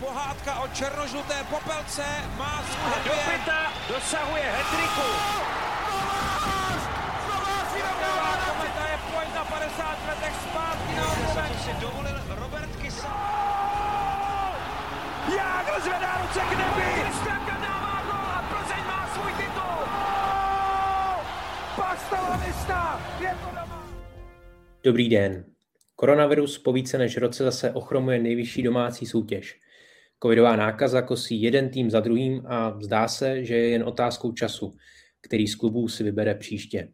pohádka o černožluté popelce má svůj Do pěta dosahuje hetriku. Kometa je pojď na 50 letech zpátky na obloveň. si dovolil Robert Kysa. Jágr zvedá ruce k nebi. Kristianka dává gol a Plzeň má svůj titul. Pastalanista, je to doma. Dobrý den. Koronavirus po více než roce zase ochromuje nejvyšší domácí soutěž. Covidová nákaza kosí jeden tým za druhým a zdá se, že je jen otázkou času, který z klubů si vybere příště.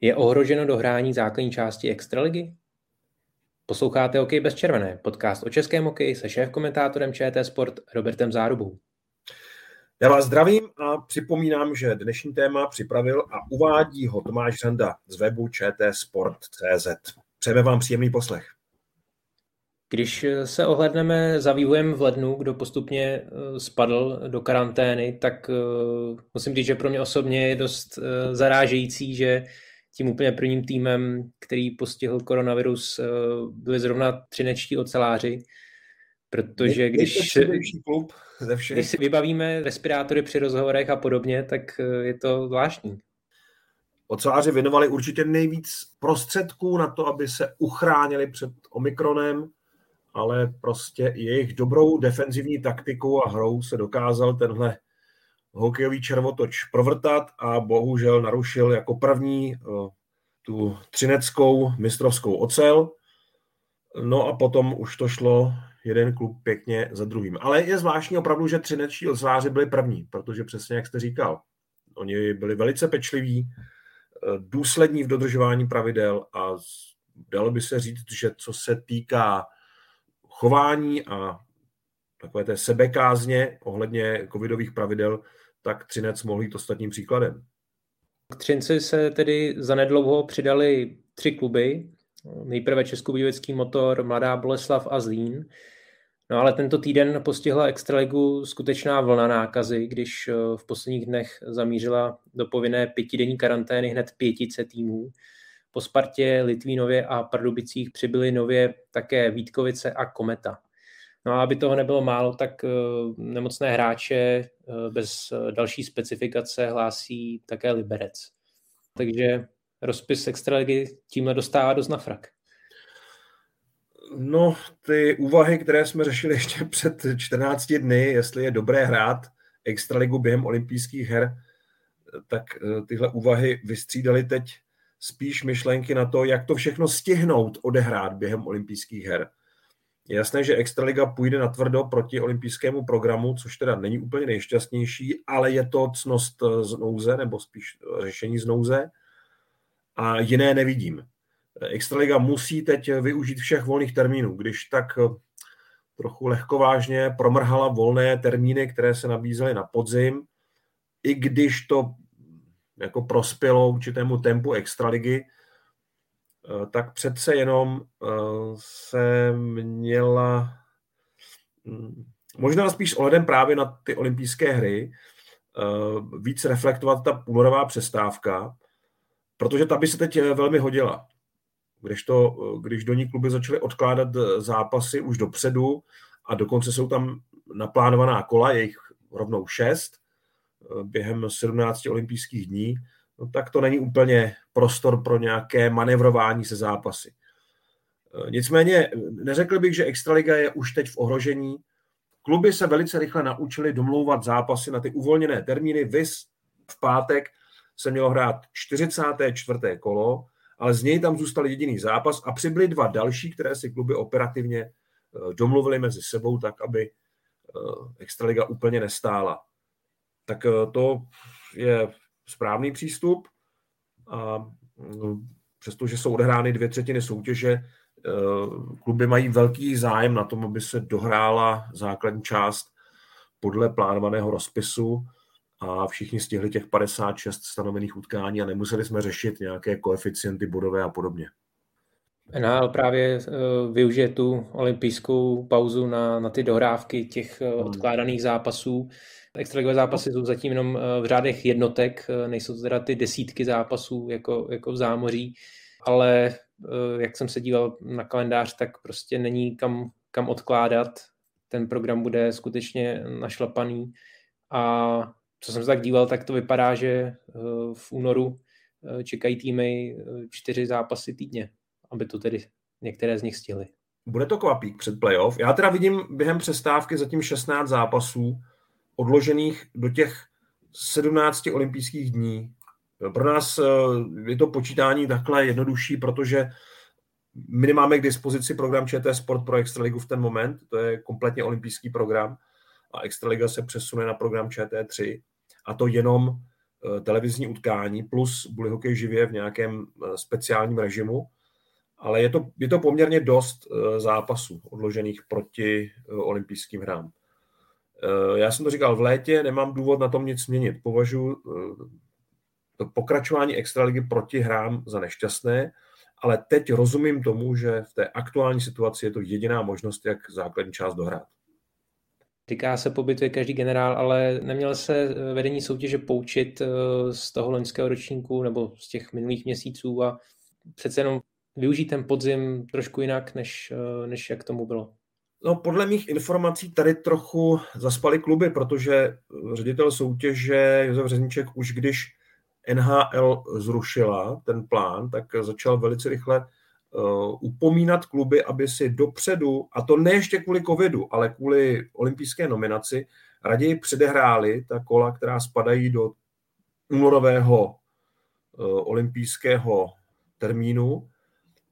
Je ohroženo dohrání základní části Extraligy? Posloucháte Hokej bez červené, podcast o českém hokeji se šéf-komentátorem ČT Sport Robertem Zárubou. Já vás zdravím a připomínám, že dnešní téma připravil a uvádí ho Tomáš Řanda z webu čtsport.cz. Přejeme vám příjemný poslech. Když se ohledneme za vývojem v lednu, kdo postupně eh, spadl do karantény, tak eh, musím říct, že pro mě osobně je dost eh, zarážející, že tím úplně prvním týmem, který postihl koronavirus, byli zrovna třinečtí oceláři, protože když, klub ze všech. když si vybavíme respirátory při rozhovorech a podobně, tak je to zvláštní. Oceláři věnovali určitě nejvíc prostředků na to, aby se uchránili před Omikronem, ale prostě jejich dobrou defenzivní taktikou a hrou se dokázal tenhle hokejový červotoč provrtat a bohužel narušil jako první eh, tu třineckou mistrovskou ocel. No a potom už to šlo jeden klub pěkně za druhým. Ale je zvláštní opravdu, že třinečtí oceláři byli první, protože přesně jak jste říkal, oni byli velice pečliví, eh, důslední v dodržování pravidel a dalo by se říct, že co se týká chování a takové té sebekázně ohledně covidových pravidel, tak Třinec mohl jít ostatním příkladem. K Třinci se tedy zanedlouho přidali tři kluby. Nejprve Českobudějovický motor, Mladá Boleslav a Zlín. No ale tento týden postihla Extraligu skutečná vlna nákazy, když eh, v posledních dnech zamířila do povinné pětidenní karantény hned pětice týmů. Po Spartě, Litvínově a Pardubicích přibyly nově také Vítkovice a Kometa. No a aby toho nebylo málo, tak eh, nemocné hráče eh, bez eh, další specifikace hlásí také Liberec. Takže rozpis extraligy tímhle dostává dost na frak. No, ty úvahy, které jsme řešili ještě před 14 dny, jestli je dobré hrát extraligu během olympijských her, tak tyhle úvahy vystřídali teď spíš myšlenky na to, jak to všechno stihnout odehrát během olympijských her. Je jasné, že Extraliga půjde na tvrdo proti olympijskému programu, což teda není úplně nejšťastnější, ale je to cnost z nouze, nebo spíš řešení z nouze. A jiné nevidím. Extraliga musí teď využít všech volných termínů, když tak trochu lehkovážně promrhala volné termíny, které se nabízely na podzim, i když to jako prospělo určitému tempu extraligy, eh, tak přece jenom eh, se měla hm, možná spíš s ohledem právě na ty olympijské hry eh, víc reflektovat ta únorová přestávka, protože ta by se teď velmi hodila. Když, to, když do ní kluby začaly odkládat zápasy už dopředu a dokonce jsou tam naplánovaná kola, jejich rovnou šest, během 17 olympijských dní, no tak to není úplně prostor pro nějaké manevrování se zápasy. E, nicméně neřekl bych, že Extraliga je už teď v ohrožení. Kluby se velice rychle naučili domlouvat zápasy na ty uvolněné termíny. Vys v pátek se mělo hrát 44. kolo, ale z něj tam zůstal jediný zápas a přibyly dva další, které si kluby operativně domluvili mezi sebou tak, aby Extraliga úplně nestála tak eh, to je správný přístup. A mm, přestože jsou odehrány dvě třetiny soutěže, eh, kluby mají velký zájem na tom, aby se dohrála základní část podle plánovaného rozpisu a všichni stihli těch 56 stanovených utkání a nemuseli jsme řešit nějaké koeficienty bodové a podobně. NHL právě uh, využije tu olympijskou pauzu na, na ty dohrávky těch uh, odkládaných zápasů. Extraligové zápasy jsou zatím jenom uh, v řádech jednotek, nejsou to teda ty desítky zápasů jako, jako v zámoří, ale jak jsem se díval na kalendář, tak prostě není kam, kam odkládat. ten program bude skutečně našlapaný. A co jsem se tak díval, tak to vypadá, že eh, v únoru eh, čekají týmy čtyři zápasy týdně, aby to tedy některé z nich stihly. Bude to kvapík před playoff. Já teda vidím během přestávky zatím 16 zápasů odložených do těch 17 olympijských dní. Pro nás eh, je to počítání takhle jednodušší, protože my nemáme k dispozici program ČT Sport pro Extraligu v ten moment, to je kompletně olympijský program a Extraliga se přesune na program ČT3 a to jenom eh, televizní utkání plus bude hokej živě v nějakém eh, speciálním režimu, ale je to, je to poměrně dost zápasů odložených proti olympijským hrám. Já jsem to říkal v létě, nemám důvod na tom nic změnit. Považuji to pokračování extraligy proti hrám za nešťastné, ale teď rozumím tomu, že v té aktuální situaci je to jediná možnost, jak základní část dohrát. Říká se po bitvě každý generál, ale neměl se vedení soutěže poučit eh, z toho loňského ročníku nebo z těch minulých měsíců a přece jenom využít ten podzim trošku jinak, než, eh, než jak tomu bylo. No, podle mých informací tady trochu zaspali kluby, protože ředitel soutěže Josef Řezniček už když NHL zrušila ten plán, tak začal velice rychle uh, upomínat kluby, aby si dopředu, a to ne ještě kvůli covidu, ale kvůli olympijské nominaci, raději předehráli ta kola, která spadají do únorového uh, olympijského termínu,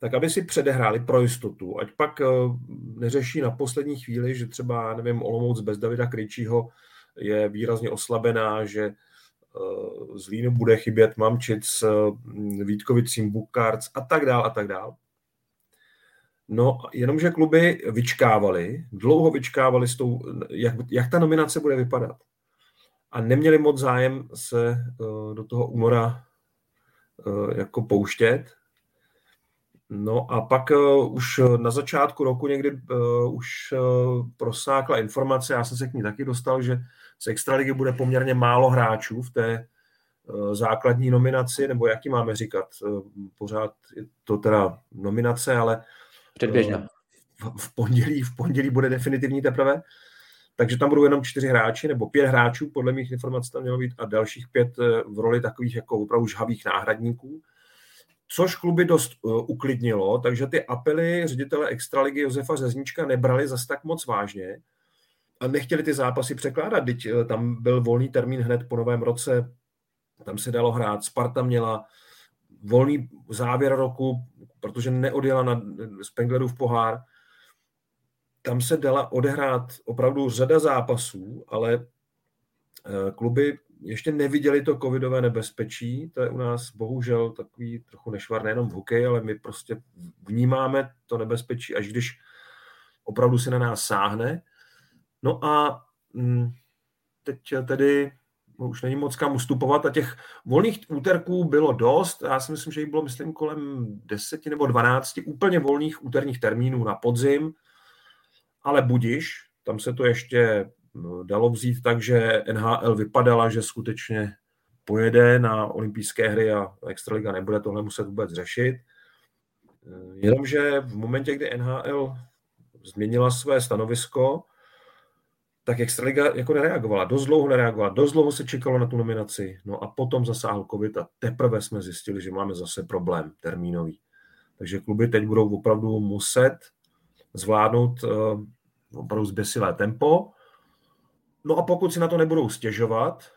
tak aby si předehráli pro jistotu, ať pak uh, neřeší na poslední chvíli, že třeba, nevím, Olomouc bez Davida Kryčího je výrazně oslabená, že z Línu bude chybět Mamčic, Vítkovicím, Bukarc a tak dál a tak dál. No, jenomže kluby vyčkávali, dlouho vyčkávali s tou, jak, jak ta nominace bude vypadat. A neměli moc zájem se do toho února jako pouštět. No a pak uh, už na začátku roku někdy uh, už uh, prosákla informace, já jsem se k ní taky dostal, že z extraligy bude poměrně málo hráčů v té uh, základní nominaci, nebo jaký máme říkat, uh, pořád je to teda nominace, ale Předběžná. Uh, v, v, pondělí, v pondělí bude definitivní teprve, takže tam budou jenom čtyři hráči, nebo pět hráčů, podle mých informací tam mělo být, a dalších pět v roli takových jako opravdu žhavých náhradníků což kluby dost uh, uklidnilo, takže ty apely ředitele Extraligy Josefa Řeznička nebrali zas tak moc vážně a nechtěli ty zápasy překládat, teď uh, tam byl volný termín hned po novém roce, tam se dalo hrát, Sparta měla volný závěr roku, protože neodjela na Spenglerův pohár, tam se dala odehrát opravdu řada zápasů, ale kluby ještě neviděli to covidové nebezpečí, to je u nás bohužel takový trochu nešvar nejenom v hokeji, ale my prostě vnímáme to nebezpečí, až když opravdu si na nás sáhne. No a mm, teď tedy už není moc kam ustupovat a těch volných úterků bylo dost. Já si myslím, že jich bylo, myslím, kolem 10 nebo 12 úplně volných úterních termínů na podzim, ale budiš, tam se to ještě dalo vzít tak, že NHL vypadala, že skutečně pojede na olympijské hry a Extraliga nebude tohle muset vůbec řešit. Jenomže v momentě, kdy NHL změnila své stanovisko, tak Extraliga jako nereagovala. Dost dlouho nereagovala, dost dlouho se čekalo na tu nominaci. No a potom zasáhl covid a teprve jsme zjistili, že máme zase problém termínový. Takže kluby teď budou opravdu muset zvládnout uh, opravdu zběsilé tempo No a pokud si na to nebudou stěžovat,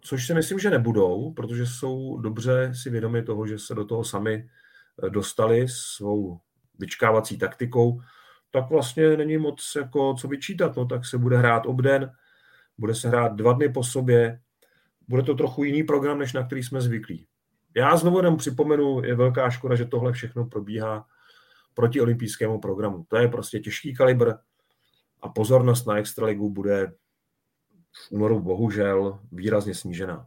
což si myslím, že nebudou, protože jsou dobře si vědomi toho, že se do toho sami eh, dostali svou vyčkávací taktikou, tak vlastně není moc jako co vyčítat. No, tak se bude hrát obden, bude se hrát dva dny po sobě, bude to trochu jiný program, než na který jsme zvyklí. Já znovu jenom připomenu, je velká škoda, že tohle všechno probíhá proti olympijskému programu. To je prostě těžký kalibr a pozornost na extraligu bude v únoru bohužel výrazně snížená.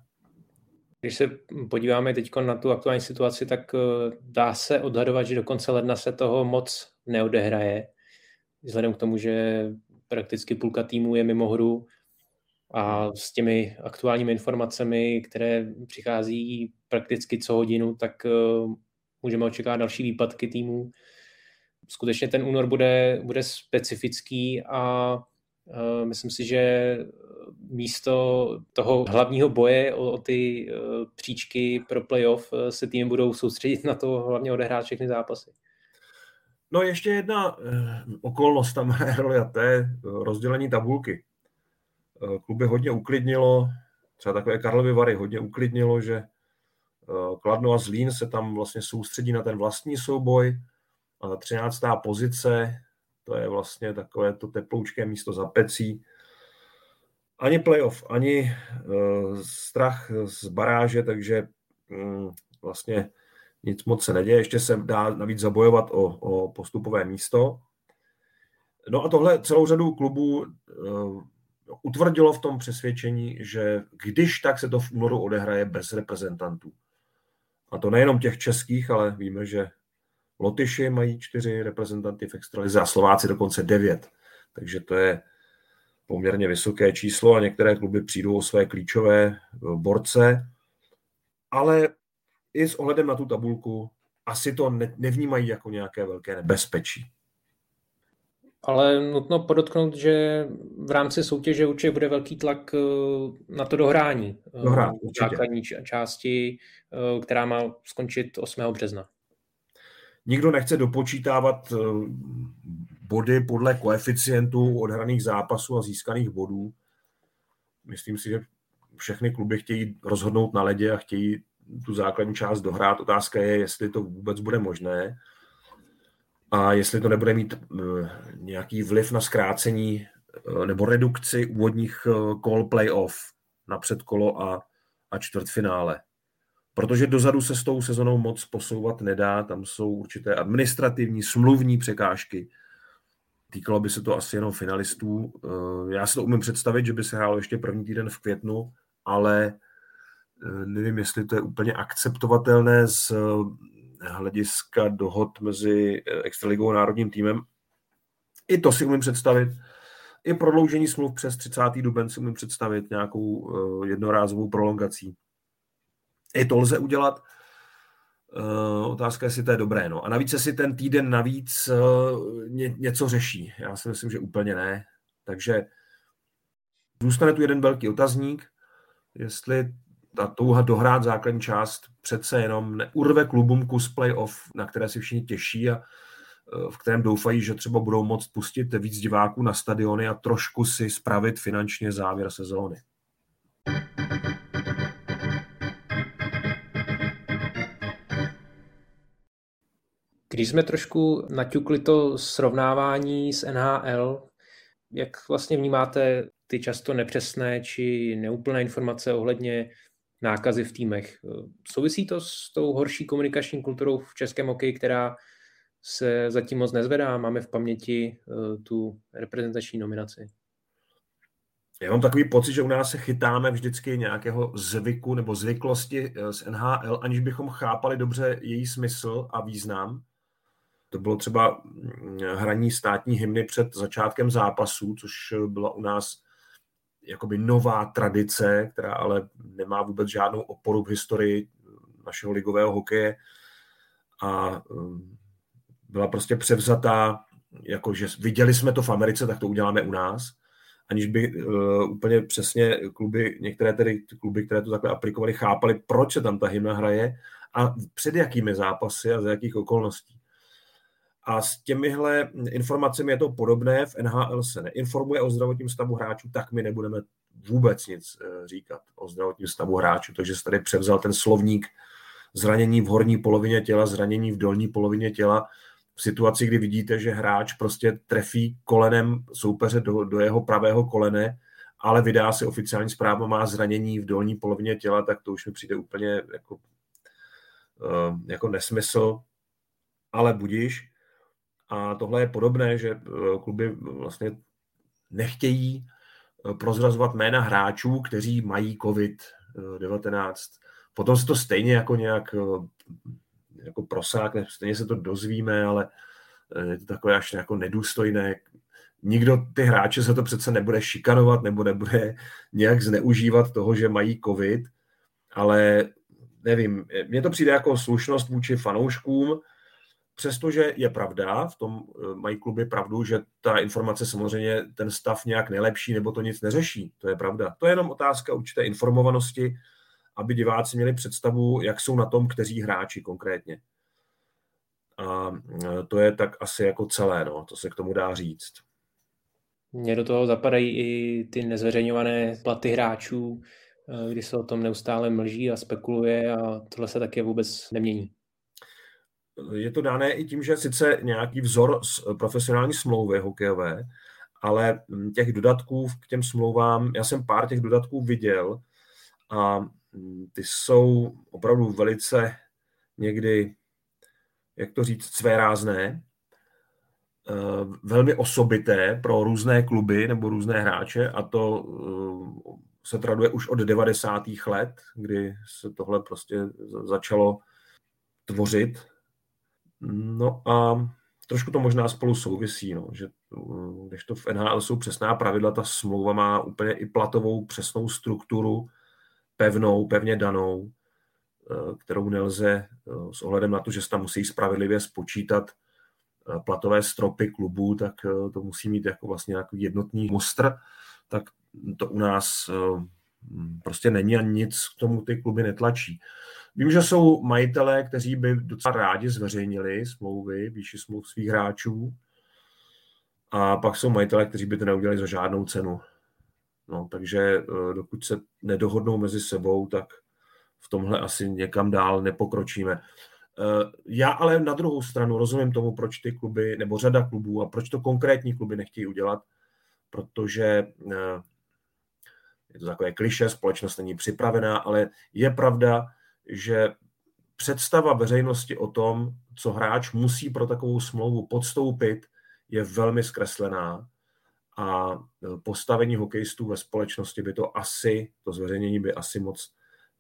Když se podíváme teď na tu aktuální situaci, tak eh, dá se odhadovat, že do konce ledna se toho moc neodehraje, vzhledem k tomu, že prakticky půlka týmu je mimo hru a s těmi aktuálními informacemi, které přichází prakticky co hodinu, tak eh, můžeme očekávat další výpadky týmů. Skutečně ten únor bude, bude specifický a uh, myslím si, že místo toho hlavního boje o, o ty uh, příčky pro playoff uh, se týmy budou soustředit na to hlavně odehrát všechny zápasy. No ještě jedna eh, okolnost tam hraje roli a to je rozdělení tabulky. Eh, kluby hodně uklidnilo, třeba takové Karlovy Vary hodně uklidnilo, že eh, Kladno a Zlín se tam vlastně soustředí na ten vlastní souboj a ta 13. pozice, to je vlastně takové to teploučké místo za pecí. Ani playoff, ani uh, strach z baráže, takže um, vlastně nic moc se neděje, ještě se dá navíc zabojovat o, o postupové místo. No a tohle celou řadu klubů uh, utvrdilo v tom přesvědčení, že když tak se to v únoru odehraje bez reprezentantů. A to nejenom těch českých, ale víme, že Lotyši mají čtyři reprezentanty v extralize a Slováci dokonce devět. Takže to je poměrně vysoké číslo a některé kluby přijdou o své klíčové eh, borce. Ale i s ohledem na tu tabulku asi to ne, nevnímají jako nějaké velké nebezpečí. Ale nutno podotknout, že v rámci soutěže určitě bude velký tlak eh, na to dohrání. Eh, Dohrát, základní části, eh, která má skončit 8. března. Nikdo nechce dopočítávat body podle koeficientů odhraných zápasů a získaných bodů. Myslím si, že všechny kluby chtějí rozhodnout na ledě a chtějí tu základní část dohrát. Otázka je, jestli to vůbec bude možné a jestli to nebude mít eh, nějaký vliv na zkrácení eh, nebo redukci úvodních eh, kol playoff na předkolo a, a čtvrtfinále. Protože dozadu se s tou sezonou moc posouvat nedá, tam jsou určité administrativní, smluvní překážky. Týkalo by se to asi jenom finalistů. Já si to umím představit, že by se hrálo ještě první týden v květnu, ale nevím, jestli to je úplně akceptovatelné z hlediska dohod mezi eh, Extraligou a národním týmem. I to si umím představit. I prodloužení smluv přes 30. duben si umím představit nějakou jednorázovou prolongací. I to lze udělat. Uh, otázka je, jestli to je dobré. No. A navíc, si ten týden navíc ně, něco řeší. Já si myslím, že úplně ne. Takže zůstane tu jeden velký otazník, jestli ta touha dohrát základní část přece jenom neurve klubům kus playoff, na které si všichni těší a e, v kterém doufají, že třeba budou moct pustit víc diváků na stadiony a trošku si spravit finančně závěr sezóny. Když jsme trošku naťukli to srovnávání s NHL, jak vlastně vnímáte ty často nepřesné či neúplné informace ohledně nákazy v týmech. Souvisí to s tou horší komunikační kulturou v českém hokeji, která se zatím moc nezvedá. Máme v paměti eh, tu reprezentační nominaci. Já mám takový pocit, že u nás se chytáme vždycky nějakého zvyku nebo zvyklosti eh, z NHL, aniž bychom chápali dobře její smysl a význam. To bylo třeba mm, hraní státní hymny před začátkem zápasu, což byla u nás jakoby nová tradice, která ale nemá vůbec žádnou oporu v historii našeho ligového hokeje a um, byla prostě převzatá, jakože viděli jsme to v Americe, tak to uděláme u nás, aniž by uh, úplně přesně kluby, některé tedy kluby, které to takhle aplikovali, chápali, proč se tam ta hymna hraje a před jakými zápasy a za jakých okolností. A s těmihle informacemi je to podobné. V NHL se neinformuje o zdravotním stavu hráčů, tak my nebudeme vůbec nic eh, říkat o zdravotním stavu hráčů. Takže se tady převzal ten slovník zranění v horní polovině těla, zranění v dolní polovině těla. V situaci, kdy vidíte, že hráč prostě trefí kolenem soupeře do, do jeho pravého kolene, ale vydá si oficiální zpráva, má zranění v dolní polovině těla, tak to už mi přijde úplně jako, uh, jako nesmysl, ale budíš. A tohle je podobné, že eh, kluby vlastně nechtějí eh, prozrazovat jména hráčů, kteří mají COVID-19. Potom se to stejně jako nějak eh, jako prosák, stejně se to dozvíme, ale je to takové až jako nedůstojné. Nikdo ty hráče se to přece nebude šikanovat nebo nebude nějak zneužívat toho, že mají covid, ale nevím, mně to přijde jako slušnost vůči fanouškům, přestože je pravda, v tom eh, mají kluby pravdu, že ta informace samozřejmě ten stav nějak nelepší nebo to nic neřeší. To je pravda. To je jenom otázka určité informovanosti, aby diváci měli představu, jak jsou na tom, kteří hráči konkrétně. A eh, to je tak asi jako celé, no, to se k tomu dá říct. Mně do toho zapadají i ty nezveřejňované platy hráčů, eh, kdy se o tom neustále mlží a spekuluje a tohle se také vůbec nemění je to dané i tím, že sice nějaký vzor z profesionální smlouvy hokejové, ale těch dodatků k těm smlouvám, já jsem pár těch dodatků viděl a ty jsou opravdu velice někdy, jak to říct, své rázné, eh, velmi osobité pro různé kluby nebo různé hráče a to eh, se traduje už od 90. let, kdy se tohle prostě začalo tvořit No a trošku to možná spolu souvisí, no, že mm, když to v NHL jsou přesná pravidla, ta smlouva má úplně i platovou přesnou strukturu, pevnou, pevně danou, eh, kterou nelze eh, s ohledem na to, že se tam musí spravedlivě spočítat eh, platové stropy klubů, tak to musí mít jako vlastně nějaký jednotný mustr, tak to u nás prostě není a nic k tomu ty kluby netlačí. Vím, že jsou majitelé, kteří by docela rádi zveřejnili smlouvy, výši smlouv svých hráčů. A pak jsou majitelé, kteří by to neudělali za žádnou cenu. No, takže eh, dokud se nedohodnou mezi sebou, tak v tomhle asi někam dál nepokročíme. Eh, já ale na druhou stranu rozumím tomu, proč ty kluby, nebo řada klubů a proč to konkrétní kluby nechtějí udělat, protože eh, je to takové kliše, společnost není připravená, ale je pravda, že představa veřejnosti o tom, co hráč musí pro takovou smlouvu podstoupit, je velmi zkreslená a e, postavení hokejistů ve společnosti by to asi, to zveřejnění by asi moc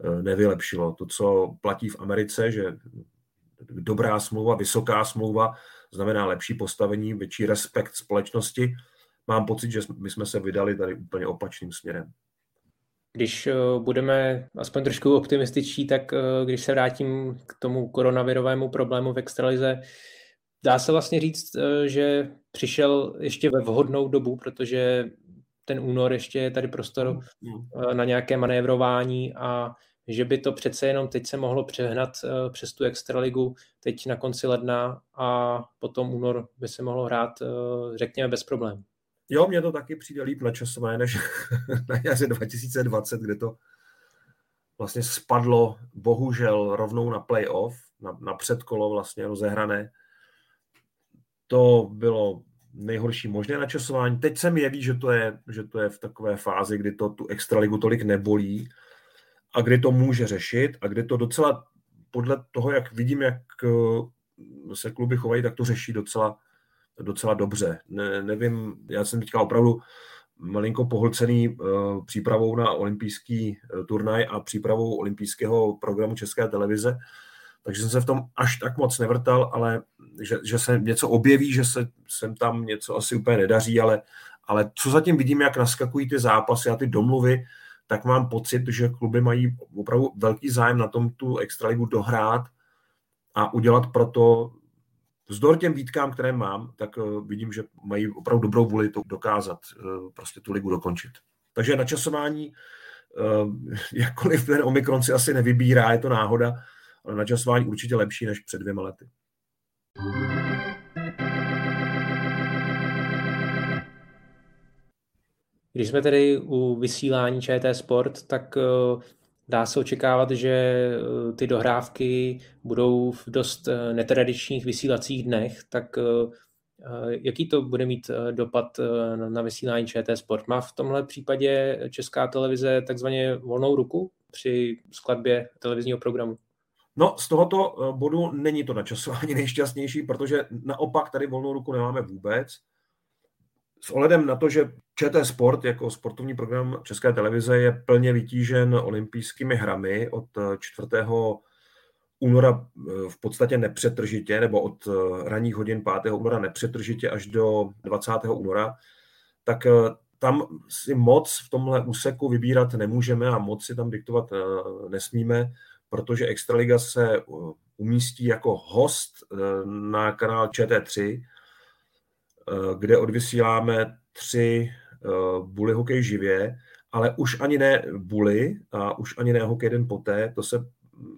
e, nevylepšilo. To, co platí v Americe, že dobrá smlouva, vysoká smlouva znamená lepší postavení, větší respekt společnosti, mám pocit, že my jsme se vydali tady úplně opačným směrem. Když eh, budeme aspoň trošku optimističtí, tak eh, když se vrátím k tomu koronavirovému problému v extralize, dá se vlastně říct, eh, že přišel ještě ve vhodnou dobu, protože ten únor ještě je tady prostor mm. na nějaké manévrování a že by to přece jenom teď se mohlo přehnat přes tu extraligu teď na konci ledna a potom únor by se mohlo hrát, řekněme, bez problémů. Jo, mně to taky přijde líp načasované než na jaře 2020, kde to vlastně spadlo bohužel rovnou na playoff, na, na předkolo vlastně rozehrané. To bylo nejhorší možné načasování. Teď se mi jeví, že to je, že to je v takové fázi, kdy to tu extraligu tolik nebolí a kdy to může řešit a kdy to docela podle toho, jak vidím, jak eh, se kluby chovají, tak to řeší docela docela dobře. Ne, nevím, já jsem teďka opravdu malinko pohlcený uh, přípravou na olympijský uh, turnaj a přípravou olympijského programu České televize, takže jsem se v tom až tak moc nevrtal, ale že, že se něco objeví, že se sem tam něco asi úplně nedaří, ale, ale co zatím vidím, jak naskakují ty zápasy a ty domluvy, tak mám pocit, že kluby mají opravdu velký zájem na tom tu extraligu dohrát a udělat proto vzdor těm výtkám, které mám, tak uh, vidím, že mají opravdu dobrou vůli to dokázat, uh, prostě tu ligu dokončit. Takže načasování, uh, jakkoliv ten Omikron si asi nevybírá, je to náhoda, ale načasování určitě lepší než před dvěma lety. Když jsme tedy u vysílání ČT Sport, tak Dá se očekávat, že eh, ty dohrávky budou v dost eh, netradičních vysílacích dnech, tak eh, jaký to bude mít dopad na vysílání ČT Sport? Má v tomhle případě Česká televize takzvaně volnou ruku při skladbě televizního programu? No, z tohoto bodu není to načasování nejšťastnější, protože naopak tady volnou ruku nemáme vůbec s ohledem na to, že ČT Sport jako sportovní program České televize je plně vytížen olympijskými hrami od 4. února eh, v podstatě nepřetržitě, nebo od eh, ranních hodin 5. února nepřetržitě až do 20. února, tak eh, tam si moc v tomhle úseku vybírat nemůžeme a moc si tam diktovat nesmíme, protože Extraliga se umístí jako host na kanál ČT3, kde odvysíláme tři buly hokej živě, ale už ani ne buly a už ani ne hokej den poté, to se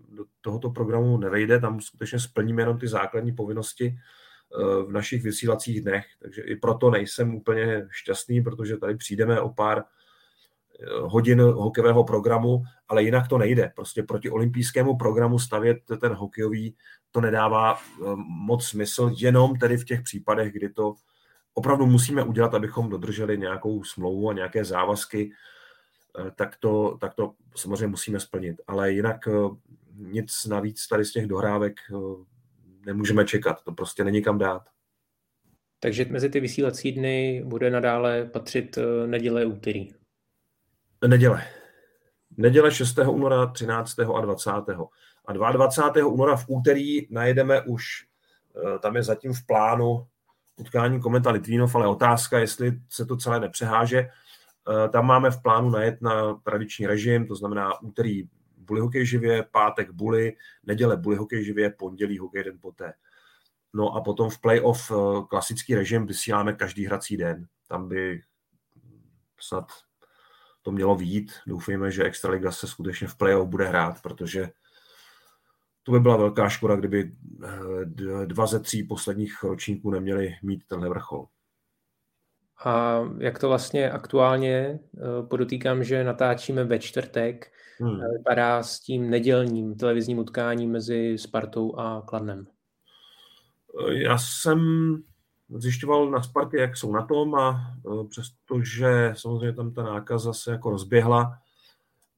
do tohoto programu nevejde, tam skutečně splníme jenom ty základní povinnosti v našich vysílacích dnech, takže i proto nejsem úplně šťastný, protože tady přijdeme o pár eh, hodin hokejového programu, ale jinak to nejde. Prostě proti olympijskému programu stavět ten hokejový, to nedává eh, moc smysl, jenom tedy v těch případech, kdy to opravdu musíme udělat, abychom dodrželi nějakou smlouvu a nějaké závazky, eh, tak to, tak to samozřejmě musíme splnit. Ale jinak nic navíc tady z těch dohrávek nemůžeme čekat, to prostě není kam dát. Takže mezi ty vysílací dny bude nadále patřit eh, neděle úterý. Neděle. Neděle 6. února, 13. a 20. A 22. února v úterý najedeme už, eh, tam je zatím v plánu utkání Kometa Litvínov, ale otázka, jestli se to celé nepřeháže. Eh, tam máme v plánu najet na tradiční režim, to znamená úterý buly hokej živě, pátek buly, neděle buly hokej živě, pondělí hokej den poté. No a potom v playoff eh, klasický režim vysíláme každý hrací den. Tam by snad to mělo výjít. Doufejme, že Extraliga se skutečně v playoff bude hrát, protože to by byla velká škoda, kdyby eh, dva ze tří posledních ročníků neměli mít tenhle vrchol. A jak to vlastně aktuálně, eh, podotýkám, že natáčíme ve čtvrtek, hmm. vypadá s tím nedělním televizním utkáním mezi Spartou a Kladnem? Já jsem zjišťoval na Spartě, jak jsou na tom a přestože samozřejmě tam ta nákaza se jako rozběhla,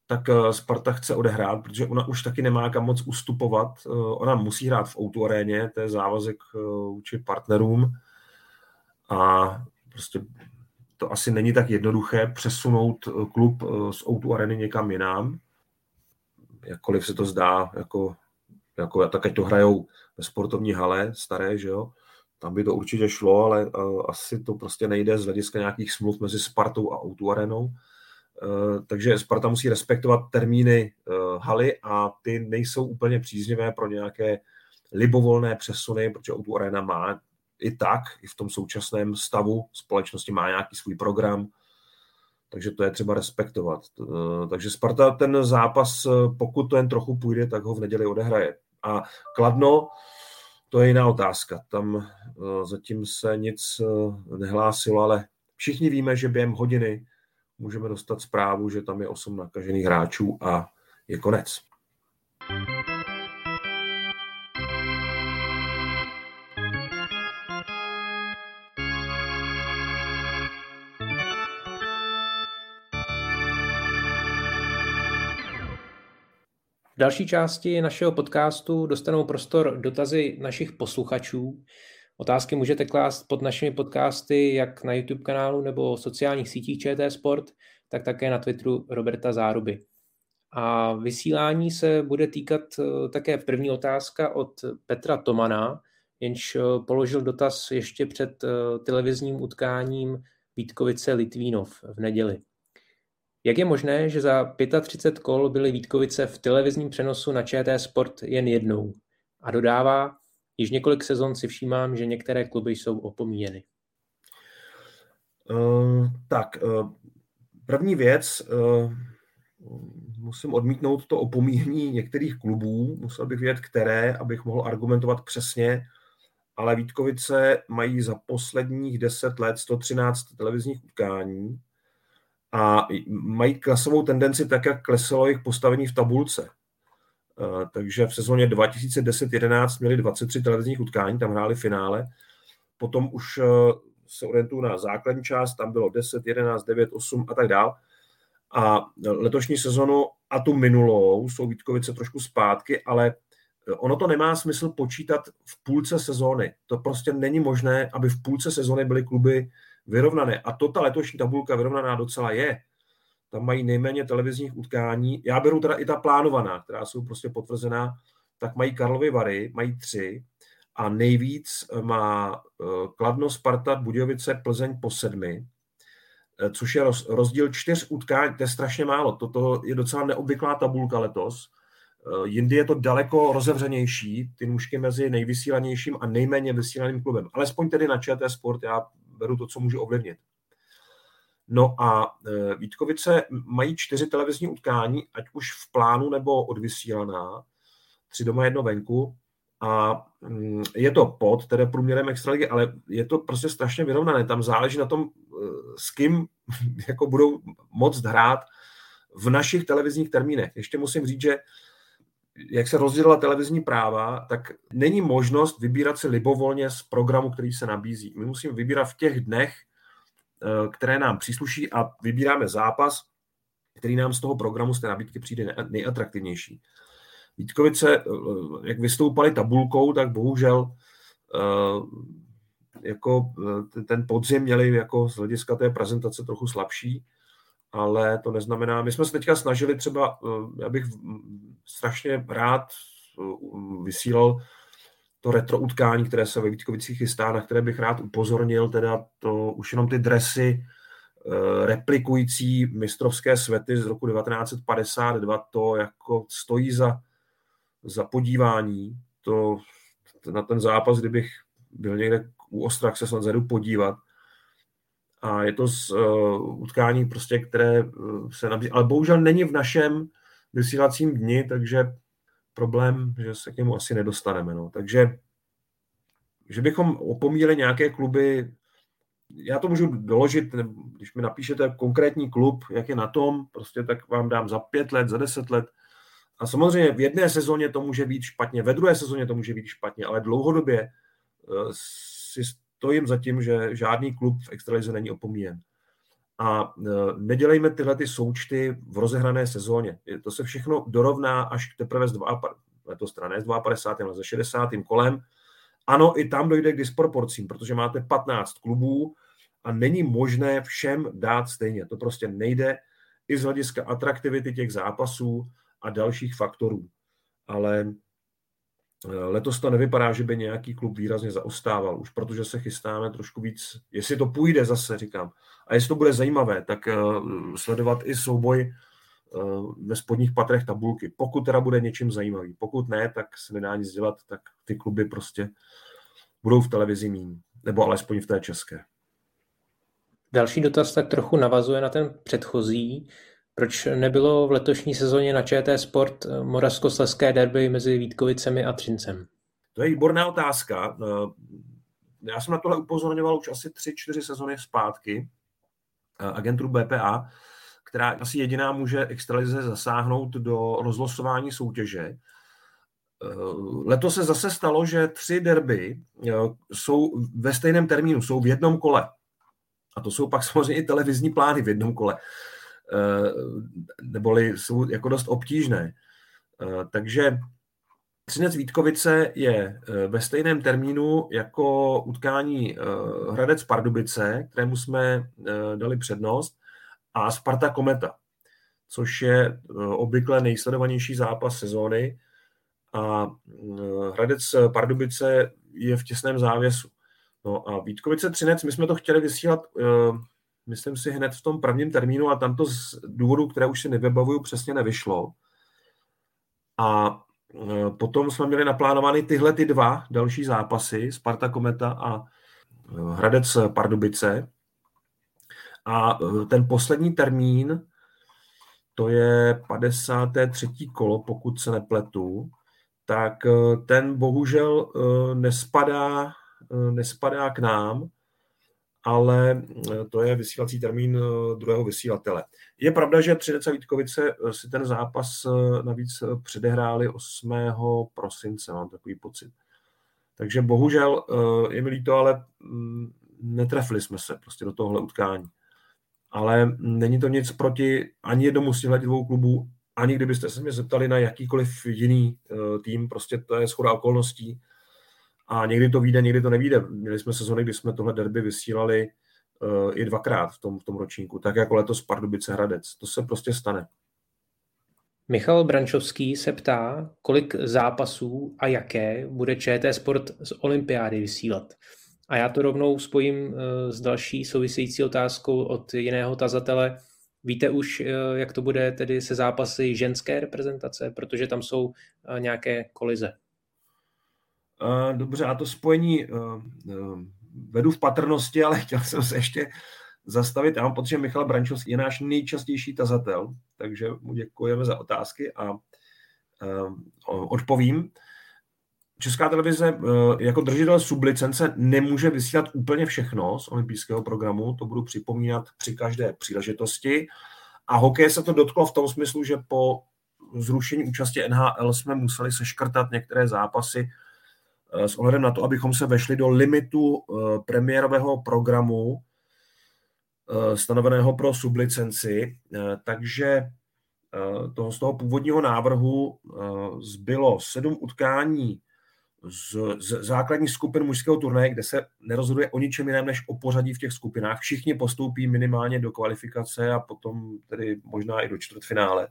tak e, Sparta chce odehrát, protože ona už taky nemá kam moc ustupovat. E, ona musí hrát v Outu aréně, to je závazek vůči partnerům a prostě to asi není tak jednoduché přesunout klub z Outu arény někam jinam jakkoliv se to zdá, jako, jako tak ať to hrajou ve sportovní hale staré, že jo, tam by to určitě šlo, ale uh, asi to prostě nejde z hlediska nějakých smluv mezi Spartou a Outu Arenou. Uh, takže Sparta musí respektovat termíny uh, haly a ty nejsou úplně příznivé pro nějaké libovolné přesuny, protože Outu Arena má i tak, i v tom současném stavu společnosti má nějaký svůj program, takže to je třeba respektovat. Eh, takže Sparta ten zápas, eh, pokud to jen trochu půjde, tak ho v neděli odehraje. A Kladno, to je jiná otázka. Tam eh, zatím se nic nehlásilo, ale všichni víme, že během hodiny můžeme dostat zprávu, že tam je 8 nakažených hráčů a je konec. V další části našeho podcastu dostanou prostor dotazy našich posluchačů. Otázky můžete klást pod našimi podcasty jak na YouTube kanálu nebo sociálních sítích ČT Sport, tak také na Twitteru Roberta Záruby. A vysílání se bude týkat eh, také první otázka od Petra Tomana, jenž eh, položil dotaz ještě před eh, televizním utkáním Vítkovice Litvínov v neděli. Jak je možné, že za 35 kol byly Vítkovice v televizním přenosu na ČT Sport jen jednou? A dodává, již několik sezon si všímám, že některé kluby jsou opomíjeny. Uh, tak, uh, první věc, uh, musím odmítnout to opomíjení některých klubů, musel bych vědět, které, abych mohl argumentovat přesně, ale Vítkovice mají za posledních 10 let 113 televizních utkání, a mají klasovou tendenci tak, jak klesalo jejich postavení v tabulce. Eh, takže v sezóně 2010-11 měli 23 televizních utkání, tam hráli finále. Potom už eh, se orientují na základní část, tam bylo 10, 11, 9, 8 a tak dál. A letošní sezonu a tu minulou jsou Vítkovice trošku zpátky, ale eh, ono to nemá smysl počítat v půlce sezóny. To prostě není možné, aby v půlce sezóny byly kluby vyrovnané. A to ta letošní tabulka vyrovnaná docela je. Tam mají nejméně televizních utkání. Já beru teda i ta plánovaná, která jsou prostě potvrzená, tak mají Karlovy Vary, mají tři a nejvíc má eh, Kladno, Sparta, Budějovice, Plzeň po sedmi, eh, což je rozdíl čtyř utkání, to je strašně málo. Toto je docela neobvyklá tabulka letos. Jindy je to daleko rozevřenější, ty nůžky mezi nejvysílanějším a nejméně vysílaným klubem. Alespoň tedy na ČT Sport já beru to, co můžu ovlivnit. No a e, Vítkovice mají čtyři televizní utkání, ať už v plánu nebo odvysílaná, tři doma, jedno venku. A mm, je to pod tedy průměrem extraligy, ale je to prostě strašně vyrovnané. Tam záleží na tom, e, s kým jako budou moct hrát v našich televizních termínech. Ještě musím říct, že jak se rozdělila televizní práva, tak není možnost vybírat si libovolně z programu, který se nabízí. My musíme vybírat v těch dnech, které nám přísluší a vybíráme zápas, který nám z toho programu, z té nabídky přijde nejatraktivnější. Vítkovice, eh, jak vystoupali tabulkou, tak bohužel eh, jako ten podzim měli jako z hlediska té prezentace trochu slabší, ale to neznamená, my jsme se teďka snažili třeba, já bych strašně rád vysílal to retro utkání, které se ve Vítkovicích chystá, na které bych rád upozornil, teda to už jenom ty dresy eh, replikující mistrovské svety z roku 1952, to jako stojí za, za podívání. To, na ten zápas, kdybych byl někde u Ostrak, se snad zadu podívat. A je to z uh, utkání, prostě, které uh, se nabízí. Ale bohužel není v našem vysílacím dni, takže problém, že se k němu asi nedostaneme. No. Takže že bychom opomíjeli nějaké kluby, já to můžu doložit, když mi napíšete konkrétní klub, jak je na tom, prostě tak vám dám za pět let, za deset let. A samozřejmě v jedné sezóně to může být špatně, ve druhé sezóně to může být špatně, ale dlouhodobě eh, si stojím za tím, že žádný klub v extralize není opomíjen. A eh, nedělejme tyhle ty součty v rozehrané sezóně. To se všechno dorovná až teprve z 52, letos strané, z 52. ale ze 60. kolem, ano, i tam dojde k disproporcím, protože máte 15 klubů a není možné všem dát stejně. To prostě nejde i z hlediska atraktivity těch zápasů a dalších faktorů. Ale letos to nevypadá, že by nějaký klub výrazně zaostával, už protože se chystáme trošku víc, jestli to půjde zase, říkám, a jestli to bude zajímavé, tak uh, sledovat i souboj uh, ve spodních patrech tabulky. Pokud teda bude něčím zajímavý. Pokud ne, tak se nedá nic dělat, tak ty kluby prostě budou v televizi míň, nebo alespoň v té české. Další dotaz tak trochu navazuje na ten předchozí. Proč nebylo v letošní sezóně na ČT Sport moravskoslezské derby mezi Vítkovicemi a Třincem? To je výborná otázka. Eh, já jsem na tohle upozorňoval už asi tři, čtyři sezony zpátky eh, agenturu BPA, která asi jediná může extralize zasáhnout do rozlosování soutěže. Eh, letos se zase stalo, že tři derby eh, jsou ve stejném termínu, jsou v jednom kole. A to jsou pak samozřejmě i televizní plány v jednom kole. Eh, neboli jsou jako dost obtížné. Takže Třinec Vítkovice je ve stejném termínu jako utkání Hradec Pardubice, kterému jsme dali přednost, a Sparta Kometa, což je obvykle nejsledovanější zápas sezóny a eh, Hradec Pardubice je v těsném závěsu. No a Vítkovice Třinec, my jsme to chtěli vysílat, myslím si, hned v tom prvním termínu a tam to z důvodu, které už si nevybavuju, přesně nevyšlo. A uh, potom jsme měli naplánovány tyhle ty dva další zápasy, Sparta Kometa a Hradec Pardubice. A ten poslední termín, to je 53. kolo, pokud se nepletu, tak ten bohužel nespadá, nespadá k nám, ale to je vysílací termín druhého vysílatele. Je pravda, že Třinec a Vítkovice si ten zápas navíc předehráli 8. prosince, mám takový pocit. Takže bohužel je mi líto, ale mm, netrefili jsme se prostě do tohohle utkání. Ale není to nic proti ani jednomu z těchto dvou klubů, ani kdybyste se mě zeptali na jakýkoliv jiný tým, prostě to je schoda okolností. A někdy to vyjde, někdy to nevíde. Měli jsme sezony, kdy jsme tohle derby vysílali uh, i dvakrát v tom, v tom ročníku, tak jako letos Pardubice Hradec. To se prostě stane. Michal Brančovský se ptá, kolik zápasů a jaké bude ČT Sport z olympiády vysílat. A já to rovnou spojím eh, s další související otázkou od jiného tazatele. Víte už, jak to bude tedy se zápasy ženské reprezentace, protože tam jsou nějaké kolize? Dobře, a to spojení vedu v patrnosti, ale chtěl jsem se ještě zastavit. Já mám pocit, že Michal Brančovský je náš nejčastější tazatel, takže mu děkujeme za otázky a odpovím. Česká televize eh, jako držitel sublicence nemůže vysílat úplně všechno z olympijského programu, to budu připomínat při každé příležitosti. A hokej se to dotklo v tom smyslu, že po zrušení účasti NHL jsme museli seškrtat některé zápasy eh, s ohledem na to, abychom se vešli do limitu eh, premiérového programu stanoveného pro sublicenci. Takže toho, z toho původního návrhu zbylo sedm utkání z, z základní skupin mužského turnaje, kde se nerozhoduje o ničem jiném než o pořadí v těch skupinách. Všichni postoupí minimálně do kvalifikace a potom tedy možná i do čtvrtfinále.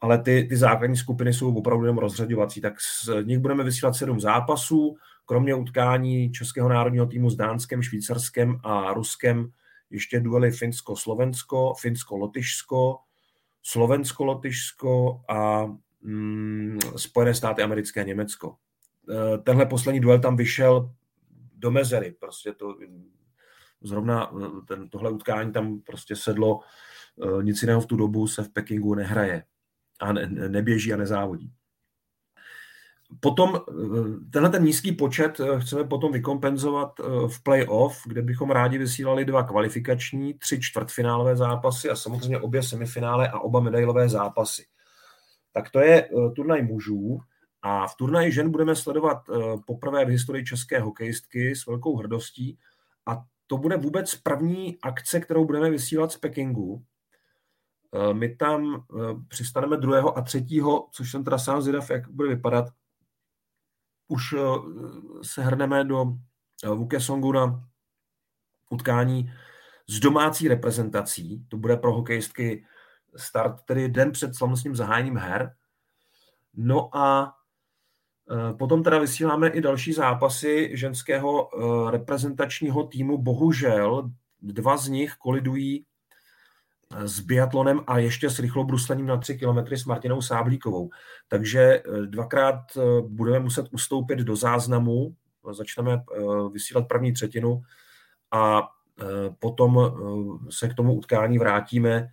Ale ty, ty základní skupiny jsou opravdu jenom rozřaďovací. Tak z nich budeme vysílat sedm zápasů, kromě utkání Českého národního týmu s Dánskem, Švýcarskem a Ruskem ještě duely Finsko-Slovensko, Finsko-Lotyšsko, Slovensko-Lotyšsko a mm, Spojené státy americké a Německo. E, tenhle poslední duel tam vyšel do mezery, prostě to zrovna e, ten, tohle utkání tam prostě sedlo, e, nic jiného v tu dobu se v Pekingu nehraje a ne, neběží a nezávodí. Potom tenhle ten nízký počet chceme potom vykompenzovat v playoff, kde bychom rádi vysílali dva kvalifikační, tři čtvrtfinálové zápasy a samozřejmě obě semifinále a oba medailové zápasy tak to je eh, turnaj mužů. A v turnaji žen budeme sledovat eh, poprvé v historii české hokejistky s velkou hrdostí. A to bude vůbec první akce, kterou budeme vysílat z Pekingu. Eh, my tam přistaneme druhého a třetího, což jsem teda sám zvědav, jak bude vypadat. Už se hrneme do Vukesongu na utkání s domácí reprezentací. To bude pro hokejistky start tedy den před slavnostním zahájením her. No a Potom teda vysíláme i další zápasy ženského reprezentačního týmu. Bohužel dva z nich kolidují s biatlonem a ještě s rychlobruslením na 3 km s Martinou Sáblíkovou. Takže dvakrát budeme muset ustoupit do záznamu, začneme vysílat první třetinu a potom se k tomu utkání vrátíme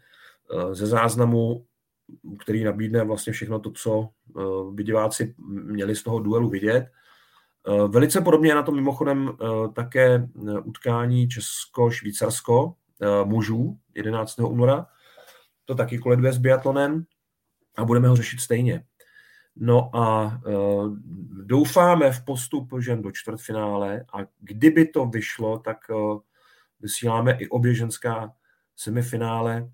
Eh, ze záznamu, který nabídne vlastně všechno to, co eh, by diváci měli z toho duelu vidět. Eh, velice podobně je na to mimochodem také utkání Česko-Švýcarsko mužů 11. února. To taky koleduje s biatlonem a budeme ho řešit stejně. No a doufáme v postup žen do čtvrtfinále a kdyby to vyšlo, tak vysíláme i obě ženská semifinále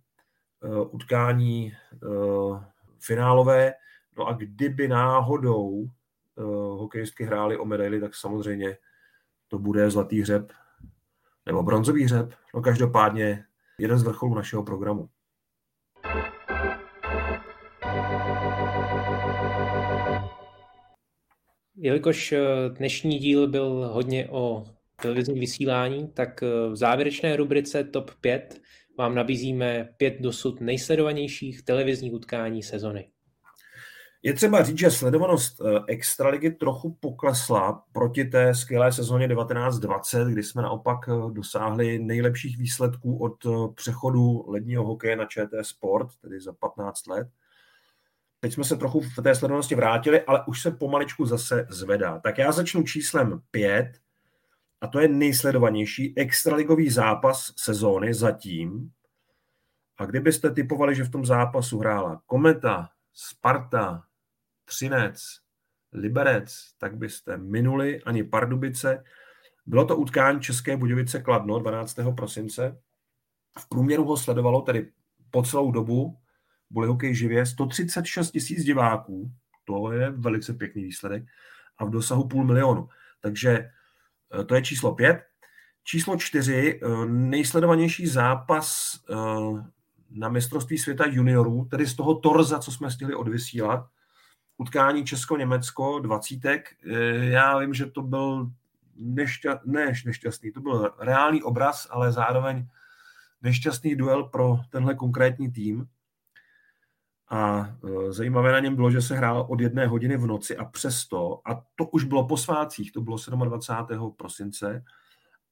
uh, utkání uh, finálové. No a kdyby náhodou uh, hokejistky hráli o medaily, tak samozřejmě to bude zlatý hřeb nebo bronzový hřeb. No každopádně jeden z vrcholů našeho programu. Jelikož dnešní díl byl hodně o televizní vysílání, tak v závěrečné rubrice TOP 5 vám nabízíme pět dosud nejsledovanějších televizních utkání sezony. Je třeba říct, že sledovanost eh, Extraligy trochu poklesla proti té skvělé sezóně 1920, kdy jsme naopak eh, dosáhli nejlepších výsledků od eh, přechodu ledního hokeje na ČT Sport, tedy za 15 let. Teď jsme se trochu v té sledovanosti vrátili, ale už se pomaličku zase zvedá. Tak já začnu číslem 5 a to je nejsledovanější extraligový zápas sezóny zatím. A kdybyste typovali, že v tom zápasu hrála Kometa, Sparta, Třinec, Liberec, tak byste minuli ani Pardubice. Bylo to utkání České Budějovice Kladno 12. prosince. V průměru ho sledovalo tedy po celou dobu byli hokej živě 136 tisíc diváků, to je velice pěkný výsledek, a v dosahu půl milionu. Takže Eh, to je číslo pět. Číslo čtyři, eh, nejsledovanější zápas eh, na mistrovství světa juniorů, tedy z toho torza, co jsme stihli odvysílat, utkání Česko-Německo, dvacítek. Já vím, že to byl nešťa, ne, nešťastný, to byl reálný obraz, ale zároveň nešťastný duel pro tenhle konkrétní tým. A e, zajímavé na něm bylo, že se hrál od jedné hodiny v noci a přesto, a to už bylo po svácích, to bylo 27. prosince,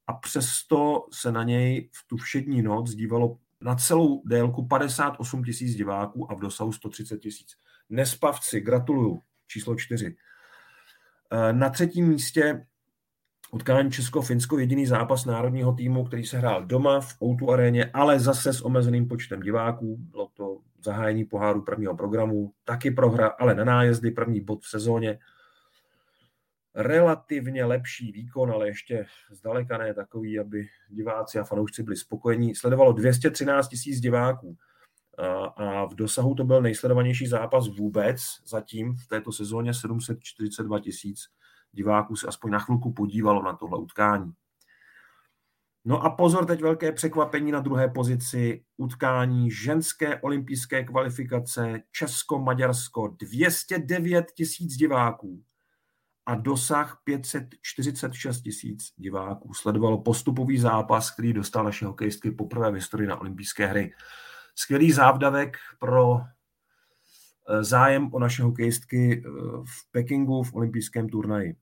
a přesto se na něj v tu všední noc dívalo na celou délku 58 tisíc diváků a v dosahu 130 tisíc. Nespavci, gratuluju, číslo čtyři. E, na třetím místě utkání Česko-Finsko, jediný zápas národního týmu, který se hrál doma v Outu aréně, ale zase s omezeným počtem diváků. Bylo to zahájení poháru prvního programu, taky prohra, ale na nájezdy, první bod v sezóně. Relativně lepší výkon, ale ještě zdaleka ne takový, aby diváci a fanoušci byli spokojení. Sledovalo 213 tisíc diváků a v dosahu to byl nejsledovanější zápas vůbec zatím v této sezóně 742 tisíc diváků se aspoň na chvilku podívalo na tohle utkání. No a pozor, teď velké překvapení na druhé pozici utkání ženské olympijské kvalifikace Česko-Maďarsko 209 tisíc diváků a dosah 546 tisíc diváků. Sledovalo postupový zápas, který dostal naše hokejistky poprvé v historii na olympijské hry. Skvělý závdavek pro eh, zájem o naše hokejistky eh, v Pekingu v olympijském turnaji.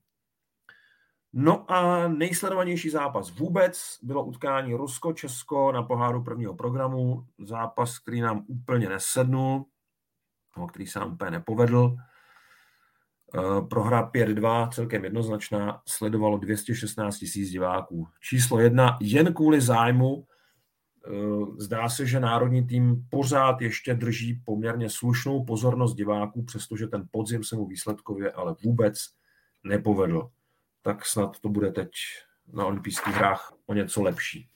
No a nejsledovanější zápas vůbec bylo utkání Rusko-Česko na poháru prvního programu. Zápas, který nám úplně nesednul, no, který se nám úplně nepovedl. Eh, prohra 5-2, celkem jednoznačná, sledovalo 216 tisíc diváků. Číslo jedna, jen kvůli zájmu. Eh, zdá se, že národní tým pořád ještě drží poměrně slušnou pozornost diváků, přestože ten podzim se mu výsledkově ale vůbec nepovedl tak snad to bude teď na olympijských hrách o něco lepší.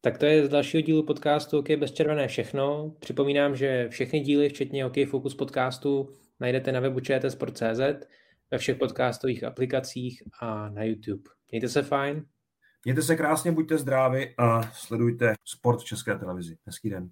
Tak to je z dalšího dílu podcastu OK bez červené všechno. Připomínám, že všechny díly, včetně OK Focus podcastu, najdete na webu čtsport.cz, ve všech podcastových aplikacích a na YouTube. Mějte se fajn. Mějte se krásně, buďte zdraví a sledujte sport v České televizi. Hezký den.